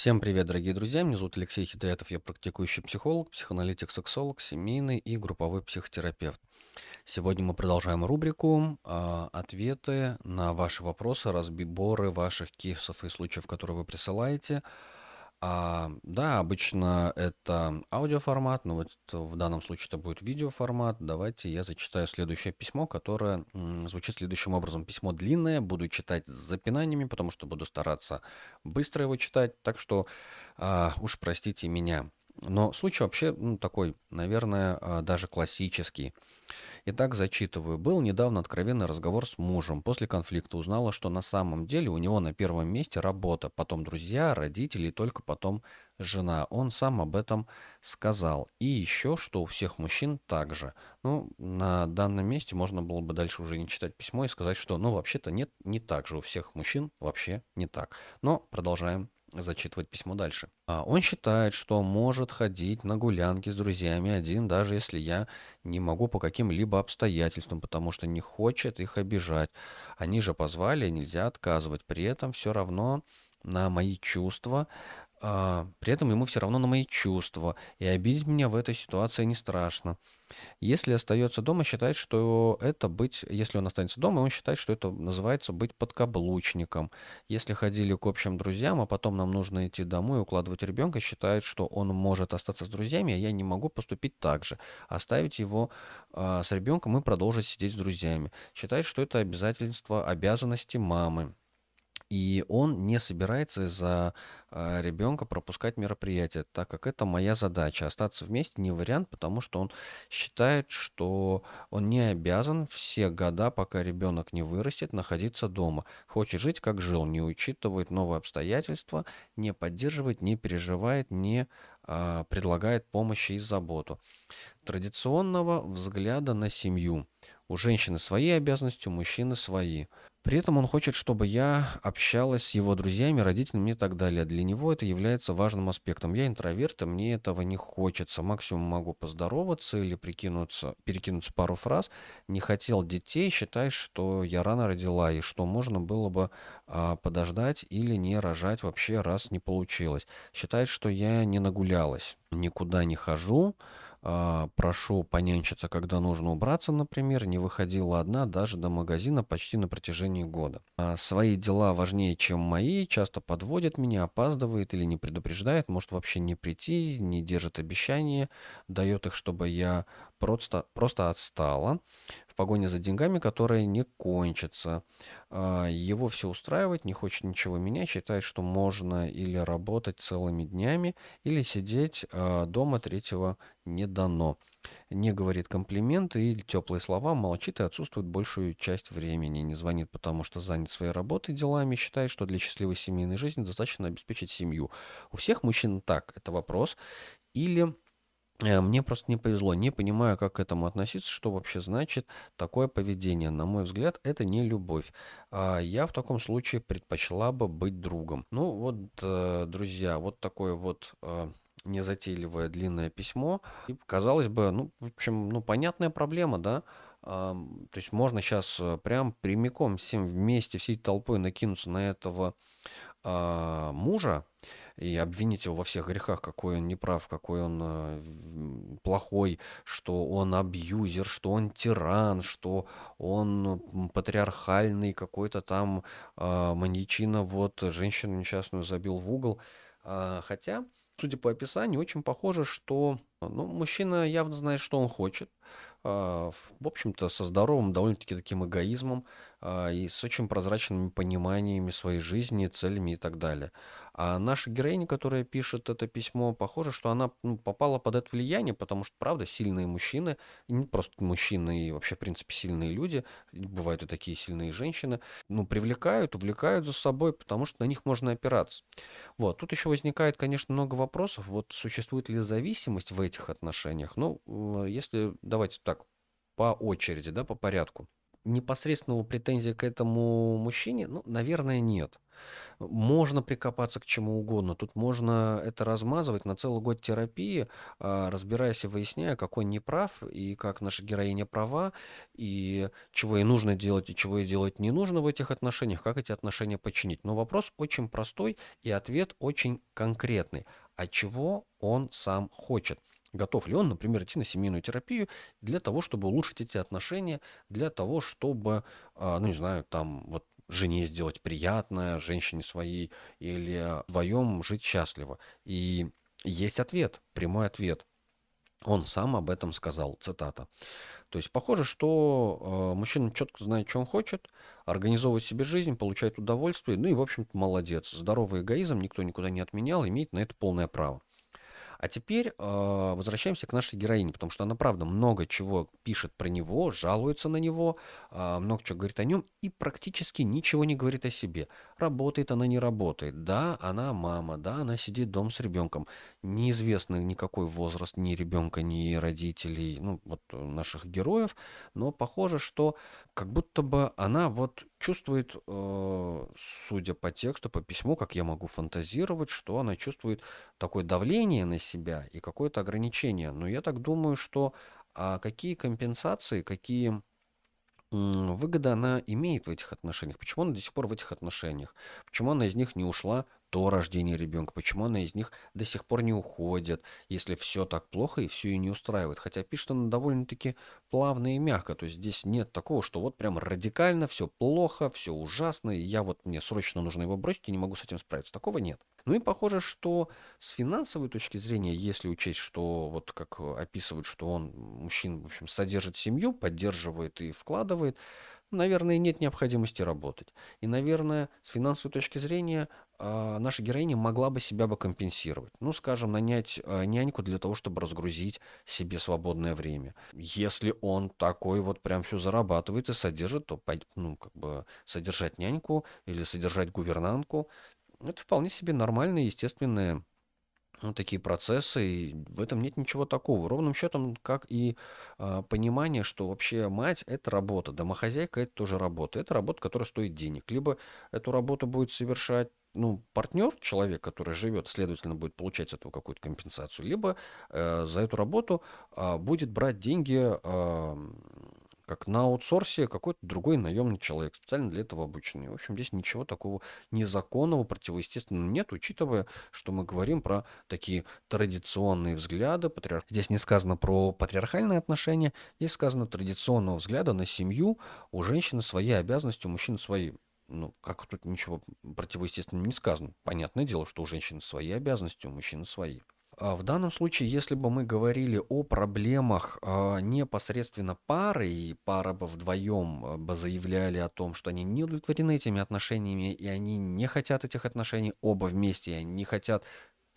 Всем привет, дорогие друзья! Меня зовут Алексей Хидаятов, я практикующий психолог, психоаналитик, сексолог, семейный и групповой психотерапевт. Сегодня мы продолжаем рубрику а, «Ответы на ваши вопросы, разборы ваших кейсов и случаев, которые вы присылаете». А, да, обычно это аудиоформат, но вот в данном случае это будет видеоформат. Давайте я зачитаю следующее письмо, которое звучит следующим образом. Письмо длинное, буду читать с запинаниями, потому что буду стараться быстро его читать, так что а, уж простите меня. Но случай вообще ну, такой, наверное, а, даже классический. Итак, зачитываю. Был недавно откровенный разговор с мужем. После конфликта узнала, что на самом деле у него на первом месте работа, потом друзья, родители и только потом жена. Он сам об этом сказал. И еще, что у всех мужчин так же. Ну, на данном месте можно было бы дальше уже не читать письмо и сказать, что, ну, вообще-то нет, не так же. У всех мужчин вообще не так. Но продолжаем зачитывать письмо дальше. А он считает, что может ходить на гулянки с друзьями один, даже если я не могу по каким-либо обстоятельствам, потому что не хочет их обижать. Они же позвали, нельзя отказывать. При этом все равно на мои чувства а, при этом ему все равно на мои чувства, и обидеть меня в этой ситуации не страшно. Если остается дома, считает, что это быть, если он останется дома, он считает, что это называется быть подкаблучником. Если ходили к общим друзьям, а потом нам нужно идти домой и укладывать ребенка, считает, что он может остаться с друзьями, а я не могу поступить так же. Оставить его э, с ребенком и продолжить сидеть с друзьями. Считает, что это обязательство, обязанности мамы. И он не собирается за а, ребенка пропускать мероприятия, так как это моя задача. Остаться вместе не вариант, потому что он считает, что он не обязан все года, пока ребенок не вырастет, находиться дома. Хочет жить, как жил, не учитывает новые обстоятельства, не поддерживает, не переживает, не а, предлагает помощь и заботу. Традиционного взгляда на семью. У женщины свои обязанности, у мужчины свои. При этом он хочет, чтобы я общалась с его друзьями, родителями и так далее. Для него это является важным аспектом. Я интроверт, и мне этого не хочется. Максимум могу поздороваться или прикинуться, перекинуться пару фраз. Не хотел детей, считай, что я рано родила, и что можно было бы а, подождать или не рожать вообще, раз не получилось. Считает, что я не нагулялась, никуда не хожу, прошу понянчиться, когда нужно убраться, например, не выходила одна даже до магазина почти на протяжении года. А свои дела важнее, чем мои, часто подводит меня, опаздывает или не предупреждает, может вообще не прийти, не держит обещания, дает их, чтобы я просто, просто отстала в погоне за деньгами, которые не кончатся. А, его все устраивает, не хочет ничего менять, считает, что можно или работать целыми днями, или сидеть а, дома третьего не дано. Не говорит комплименты или теплые слова, молчит и отсутствует большую часть времени. Не звонит, потому что занят своей работой, делами, считает, что для счастливой семейной жизни достаточно обеспечить семью. У всех мужчин так, это вопрос. Или мне просто не повезло, не понимаю, как к этому относиться, что вообще значит такое поведение. На мой взгляд, это не любовь. А я в таком случае предпочла бы быть другом. Ну вот, э, друзья, вот такое вот э, незатейливое длинное письмо. И казалось бы, ну, в общем, ну, понятная проблема, да? То есть можно сейчас прям прямиком всем вместе, всей толпой накинуться на этого а, мужа, и обвинить его во всех грехах, какой он неправ, какой он э, плохой, что он абьюзер, что он тиран, что он патриархальный какой-то там э, маньячина, вот женщину несчастную забил в угол. Э, хотя, судя по описанию, очень похоже, что ну, мужчина явно знает, что он хочет. Э, в общем-то, со здоровым довольно-таки таким эгоизмом и с очень прозрачными пониманиями своей жизни, целями и так далее. А наша героиня, которая пишет это письмо, похоже, что она ну, попала под это влияние, потому что, правда, сильные мужчины, не просто мужчины, и вообще, в принципе, сильные люди, бывают и такие сильные женщины, ну, привлекают, увлекают за собой, потому что на них можно опираться. Вот, тут еще возникает, конечно, много вопросов, вот существует ли зависимость в этих отношениях? Ну, э, если, давайте так, по очереди, да, по порядку. Непосредственного претензии к этому мужчине, ну, наверное, нет. можно прикопаться к чему угодно. Тут можно это размазывать на целый год терапии, а, разбираясь и выясняя, какой не прав, и как наша героиня права, и чего ей нужно делать, и чего ей делать не нужно в этих отношениях, как эти отношения починить. Но вопрос очень простой, и ответ очень конкретный. А чего он сам хочет? Готов ли он, например, идти на семейную терапию для того, чтобы улучшить эти отношения, для того, чтобы, а, ну не знаю, там вот жене сделать приятное, женщине своей, или вдвоем жить счастливо. И есть ответ, прямой ответ. Он сам об этом сказал, цитата. То есть похоже, что э, мужчина четко знает, что он хочет, организовывает себе жизнь, получает удовольствие, ну и, в общем-то, молодец. Здоровый эгоизм никто никуда не отменял, имеет на это полное право. А теперь э, возвращаемся к нашей героине, потому что она, правда, много чего пишет про него, жалуется на него, э, много чего говорит о нем и практически ничего не говорит о себе. Работает она, не работает. Да, она мама, да, она сидит дома с ребенком. Неизвестно никакой возраст ни ребенка, ни родителей, ну, вот наших героев, но похоже, что как будто бы она вот чувствует, э, судя по тексту, по письму, как я могу фантазировать, что она чувствует такое давление на себя и какое-то ограничение. Но я так думаю, что а какие компенсации, какие выгоды она имеет в этих отношениях? Почему она до сих пор в этих отношениях? Почему она из них не ушла до рождения ребенка, почему она из них до сих пор не уходит, если все так плохо и все ее не устраивает. Хотя пишет она довольно-таки плавно и мягко, то есть здесь нет такого, что вот прям радикально все плохо, все ужасно, и я вот мне срочно нужно его бросить и не могу с этим справиться. Такого нет. Ну и похоже, что с финансовой точки зрения, если учесть, что вот как описывают, что он, мужчина, в общем, содержит семью, поддерживает и вкладывает, наверное, нет необходимости работать. И, наверное, с финансовой точки зрения наша героиня могла бы себя бы компенсировать. Ну, скажем, нанять э, няньку для того, чтобы разгрузить себе свободное время. Если он такой вот прям все зарабатывает и содержит, то, ну, как бы содержать няньку или содержать гувернантку, это вполне себе нормальные, естественные ну, такие процессы, и в этом нет ничего такого. Ровным счетом, как и э, понимание, что вообще мать – это работа, домохозяйка – это тоже работа. Это работа, которая стоит денег. Либо эту работу будет совершать ну, партнер, человек, который живет, следовательно, будет получать этого какую-то компенсацию, либо э, за эту работу э, будет брать деньги э, как на аутсорсе какой-то другой наемный человек, специально для этого обученный. В общем, здесь ничего такого незаконного, противоестественного нет, учитывая, что мы говорим про такие традиционные взгляды. Патриарх... Здесь не сказано про патриархальные отношения, здесь сказано традиционного взгляда на семью. У женщины свои обязанности, у мужчины свои ну, как тут ничего противоестественного не сказано. Понятное дело, что у женщины свои обязанности, у мужчины свои. А в данном случае, если бы мы говорили о проблемах а, непосредственно пары, и пара бы вдвоем а, бы заявляли о том, что они не удовлетворены этими отношениями, и они не хотят этих отношений оба вместе, и они не хотят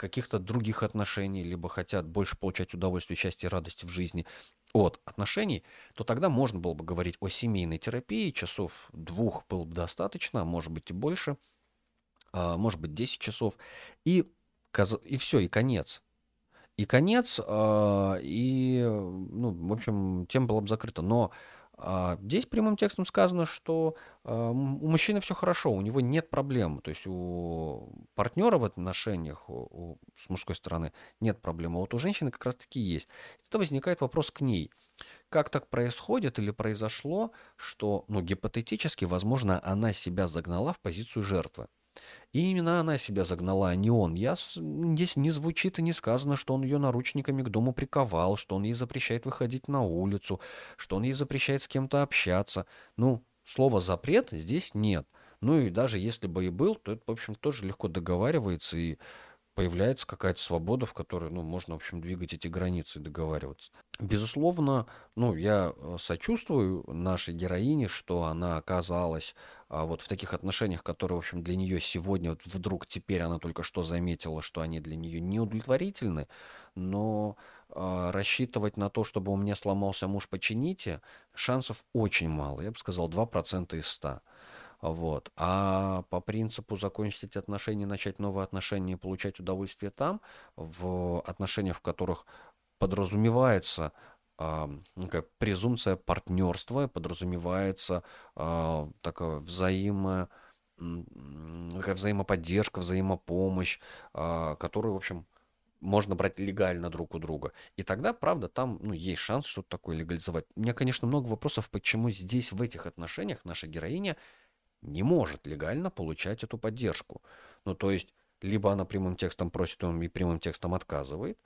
каких-то других отношений, либо хотят больше получать удовольствие, счастье радость в жизни от отношений, то тогда можно было бы говорить о семейной терапии, часов двух было бы достаточно, а может быть и больше, может быть 10 часов, и, и все, и конец. И конец, а, и, ну, в общем, тема была бы закрыта. Но а, здесь прямым текстом сказано, что а, у мужчины все хорошо, у него нет проблем. То есть у партнера в отношениях у, с мужской стороны нет проблем, а вот у женщины как раз-таки есть. Это возникает вопрос к ней. Как так происходит или произошло, что, ну, гипотетически, возможно, она себя загнала в позицию жертвы. И именно она себя загнала, а не он. Я, здесь не звучит и не сказано, что он ее наручниками к дому приковал, что он ей запрещает выходить на улицу, что он ей запрещает с кем-то общаться. Ну, слова «запрет» здесь нет. Ну и даже если бы и был, то это, в общем, тоже легко договаривается и появляется какая-то свобода, в которой, ну, можно, в общем, двигать эти границы и договариваться. Безусловно, ну, я э, сочувствую нашей героине, что она оказалась а, вот в таких отношениях, которые, в общем, для нее сегодня, вот вдруг теперь она только что заметила, что они для нее неудовлетворительны, но а, рассчитывать на то, чтобы у меня сломался муж, почините, шансов очень мало. Я бы сказал, 2% из 100. Вот. А по принципу закончить эти отношения, начать новые отношения и получать удовольствие там, в отношениях, в которых подразумевается ну, как презумпция партнерства, подразумевается а, такое взаимо такая взаимоподдержка, взаимопомощь, а, которую, в общем, можно брать легально друг у друга. И тогда, правда, там ну, есть шанс что-то такое легализовать. У меня, конечно, много вопросов, почему здесь, в этих отношениях, наша героиня не может легально получать эту поддержку. Ну, то есть, либо она прямым текстом просит, он и прямым текстом отказывает,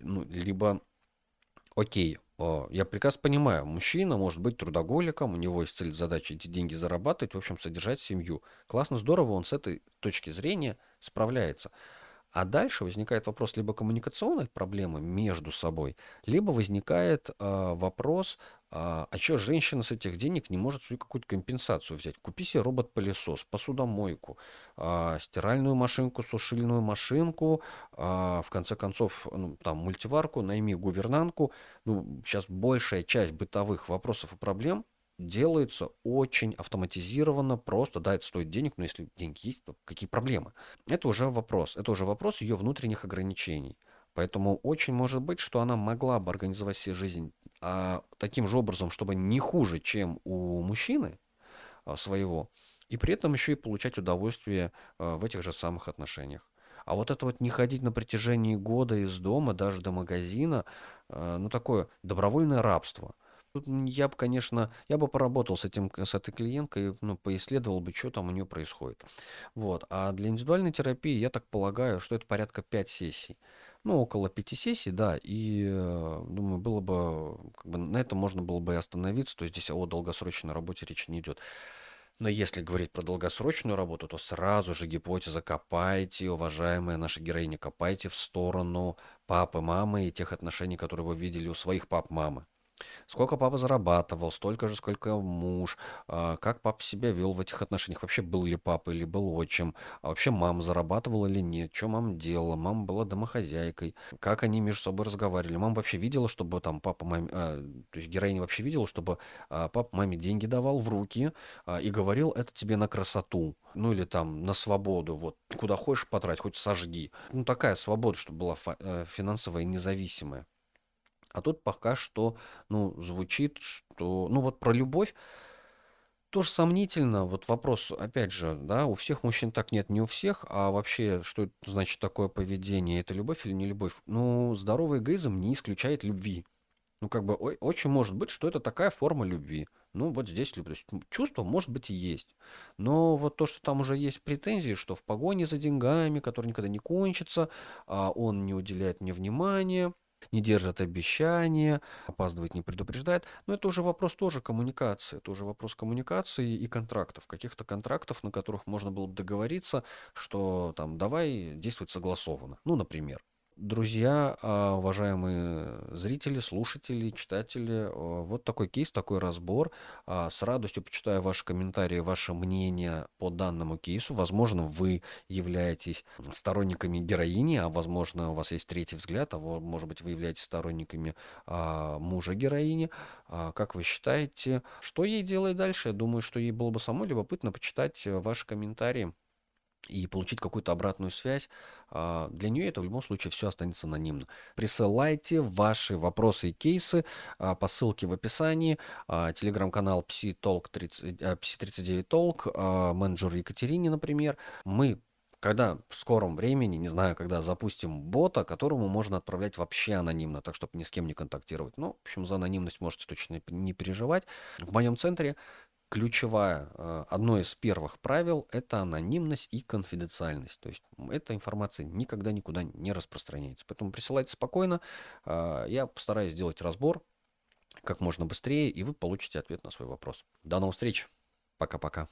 ну, либо, окей, я прекрасно понимаю, мужчина может быть трудоголиком, у него есть цель, задача эти деньги зарабатывать, в общем, содержать семью. Классно, здорово, он с этой точки зрения справляется. А дальше возникает вопрос либо коммуникационной проблемы между собой, либо возникает э, вопрос, э, а что женщина с этих денег не может свою какую-то компенсацию взять? Купи себе робот-пылесос, посудомойку, э, стиральную машинку, сушильную машинку, э, в конце концов, ну, там, мультиварку, найми гувернантку. Ну, сейчас большая часть бытовых вопросов и проблем делается очень автоматизированно, просто, да, это стоит денег, но если деньги есть, то какие проблемы? Это уже вопрос, это уже вопрос ее внутренних ограничений. Поэтому очень может быть, что она могла бы организовать себе жизнь а, таким же образом, чтобы не хуже, чем у мужчины а, своего, и при этом еще и получать удовольствие а, в этих же самых отношениях. А вот это вот не ходить на протяжении года из дома, даже до магазина, а, ну такое добровольное рабство – Тут я бы, конечно, я бы поработал с, этим, с этой клиенткой, ну, поисследовал бы, что там у нее происходит. Вот. А для индивидуальной терапии, я так полагаю, что это порядка 5 сессий. Ну, около 5 сессий, да, и, э, думаю, было бы, как бы на этом можно было бы и остановиться, то есть здесь о долгосрочной работе речи не идет. Но если говорить про долгосрочную работу, то сразу же гипотеза копайте, уважаемая наша героиня, копайте в сторону папы, мамы и тех отношений, которые вы видели у своих пап, мамы. Сколько папа зарабатывал, столько же, сколько муж, а, как папа себя вел в этих отношениях, вообще был ли папа или был отчим, а вообще мама зарабатывала или нет, что мама делала, мама была домохозяйкой, как они между собой разговаривали, мама вообще видела, чтобы там папа маме, а, то есть героиня вообще видела, чтобы а, папа маме деньги давал в руки а, и говорил, это тебе на красоту, ну или там на свободу, вот куда хочешь потрать, хоть сожги. Ну такая свобода, чтобы была э, финансовая независимая. А тут пока что, ну, звучит, что, ну, вот про любовь тоже сомнительно. Вот вопрос, опять же, да, у всех мужчин так нет, не у всех, а вообще, что значит такое поведение, это любовь или не любовь? Ну, здоровый эгоизм не исключает любви. Ну, как бы, очень может быть, что это такая форма любви. Ну, вот здесь любовь. Чувство, может быть, и есть. Но вот то, что там уже есть претензии, что в погоне за деньгами, который никогда не кончится, а он не уделяет мне внимания, не держат обещания, опаздывает, не предупреждает. Но это уже вопрос тоже коммуникации. Это уже вопрос коммуникации и контрактов. Каких-то контрактов, на которых можно было бы договориться, что там давай действовать согласованно. Ну, например друзья, а, уважаемые зрители, слушатели, читатели, а, вот такой кейс, такой разбор. А, с радостью почитаю ваши комментарии, ваше мнение по данному кейсу. Возможно, вы являетесь сторонниками героини, а возможно, у вас есть третий взгляд, а может быть, вы являетесь сторонниками мужа героини. Как вы считаете, что ей делать дальше? Я думаю, что ей было бы самой любопытно почитать ваши комментарии и получить какую-то обратную связь. А, для нее это в любом случае все останется анонимно. Присылайте ваши вопросы и кейсы а, по ссылке в описании. А, телеграм-канал Psi39Talk, менеджер Екатерине, например. Мы когда в скором времени, не знаю, когда запустим бота, которому можно отправлять вообще анонимно, так чтобы ни с кем не контактировать. Ну, в общем, за анонимность можете точно не переживать. В моем центре ключевая, э, одно из первых правил – это анонимность и конфиденциальность. То есть эта информация никогда никуда не распространяется. Поэтому присылайте спокойно. Э, я постараюсь сделать разбор как можно быстрее, и вы получите ответ на свой вопрос. До новых встреч. Пока-пока.